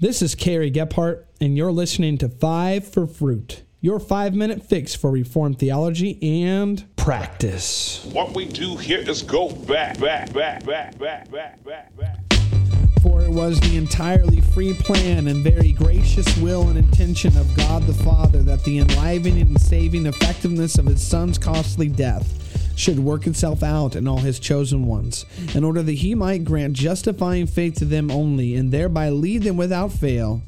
This is Carrie Gephardt, and you're listening to Five for Fruit, your five minute fix for Reformed theology and practice. What we do here is go back, back, back, back, back, back, back, back. For it was the entirely free plan and very gracious will and intention of God the Father that the enlivening and saving effectiveness of his Son's costly death should work itself out in all his chosen ones, in order that he might grant justifying faith to them only, and thereby lead them without fail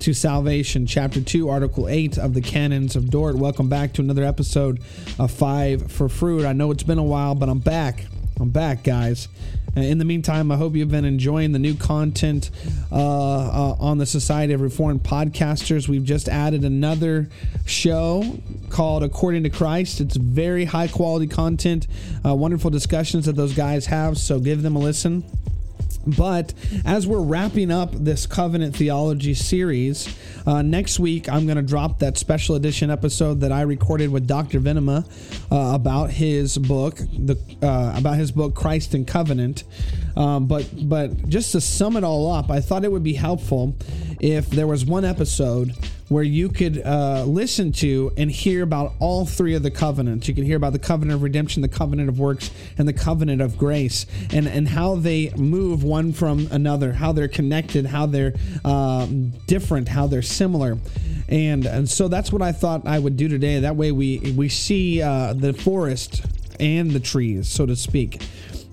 to salvation. Chapter 2, Article 8 of the Canons of Dort. Welcome back to another episode of Five for Fruit. I know it's been a while, but I'm back. I'm back, guys. Uh, in the meantime, I hope you've been enjoying the new content uh, uh, on the Society of Reformed Podcasters. We've just added another show called According to Christ. It's very high quality content, uh, wonderful discussions that those guys have, so give them a listen. But as we're wrapping up this covenant theology series, uh, next week I'm going to drop that special edition episode that I recorded with Dr. Venema uh, about his book, the uh, about his book Christ and Covenant. Um, but but just to sum it all up, I thought it would be helpful if there was one episode where you could uh, listen to and hear about all three of the covenants. You can hear about the covenant of redemption, the covenant of works, and the covenant of grace, and, and how they move one from another, how they're connected, how they're uh, different, how they're similar. And, and so that's what I thought I would do today. That way we, we see uh, the forest and the trees, so to speak.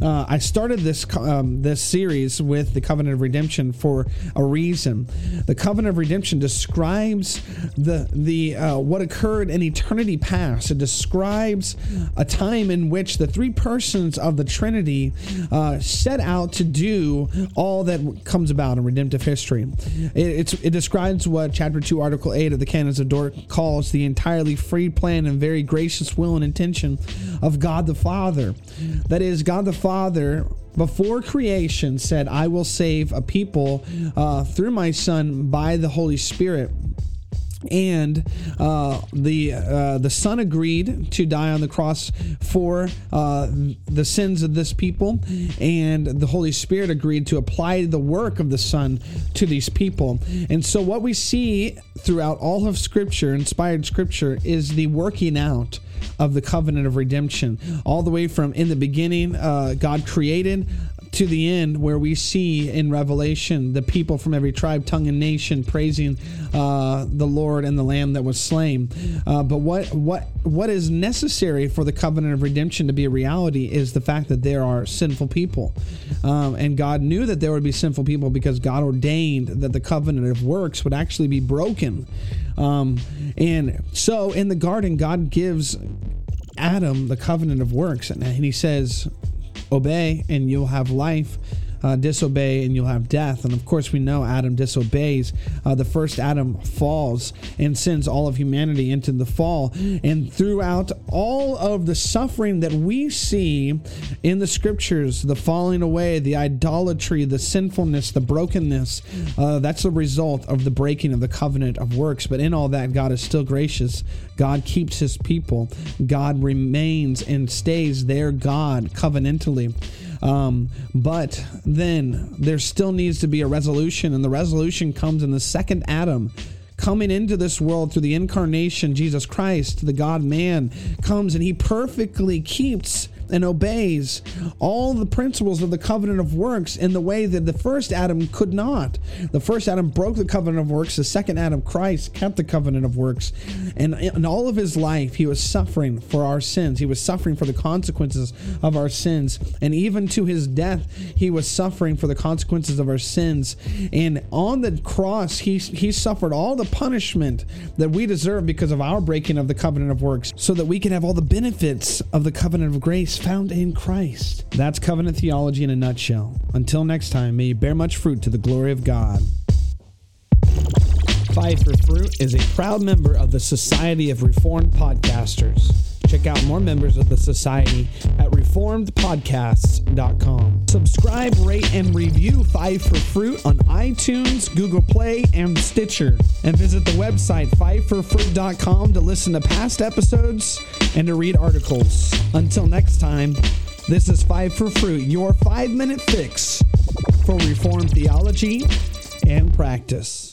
Uh, I started this um, this series with the covenant of redemption for a reason. The covenant of redemption describes the the uh, what occurred in eternity past. It describes a time in which the three persons of the Trinity uh, set out to do all that comes about in redemptive history. It, it describes what chapter two, article eight of the Canons of Dort calls the entirely free plan and very gracious will and intention of God the Father. That is, God the Father before creation said, I will save a people uh, through my Son by the Holy Spirit and uh, the uh, the son agreed to die on the cross for uh, the sins of this people, and the Holy Spirit agreed to apply the work of the Son to these people. And so, what we see throughout all of Scripture, inspired Scripture, is the working out of the covenant of redemption, all the way from in the beginning, uh, God created to the end where we see in Revelation the people from every tribe, tongue, and nation praising uh, the Lord and the Lamb that was slain. Uh, but what what what is necessary for the covenant of redemption to be a reality is the fact that there are sinful people, um, and God knew that there would be sinful people because God ordained that the covenant of works would actually be broken. Um, and so in the garden, God gives Adam the covenant of works, and he says, obey and you'll have life uh, disobey and you'll have death. And of course, we know Adam disobeys. Uh, the first Adam falls and sends all of humanity into the fall. And throughout all of the suffering that we see in the scriptures, the falling away, the idolatry, the sinfulness, the brokenness, uh, that's the result of the breaking of the covenant of works. But in all that, God is still gracious. God keeps his people. God remains and stays their God covenantally. Um, but then there still needs to be a resolution, and the resolution comes in the second Adam coming into this world through the incarnation, Jesus Christ, the God man, comes and he perfectly keeps and obeys all the principles of the covenant of works in the way that the first Adam could not. The first Adam broke the covenant of works, the second Adam, Christ, kept the covenant of works. And in all of his life, he was suffering for our sins. He was suffering for the consequences of our sins. And even to his death, he was suffering for the consequences of our sins. And on the cross, he, he suffered all the punishment that we deserve because of our breaking of the covenant of works, so that we can have all the benefits of the covenant of grace found in Christ. That's covenant theology in a nutshell. Until next time, may you bear much fruit to the glory of God. Five for Fruit is a proud member of the Society of Reformed Podcasters. Check out more members of the Society at reformedpodcasts.com. Subscribe, rate, and review Five for Fruit on iTunes, Google Play, and Stitcher. And visit the website fiveforfruit.com to listen to past episodes and to read articles. Until next time, this is Five for Fruit, your five minute fix for Reformed theology and practice.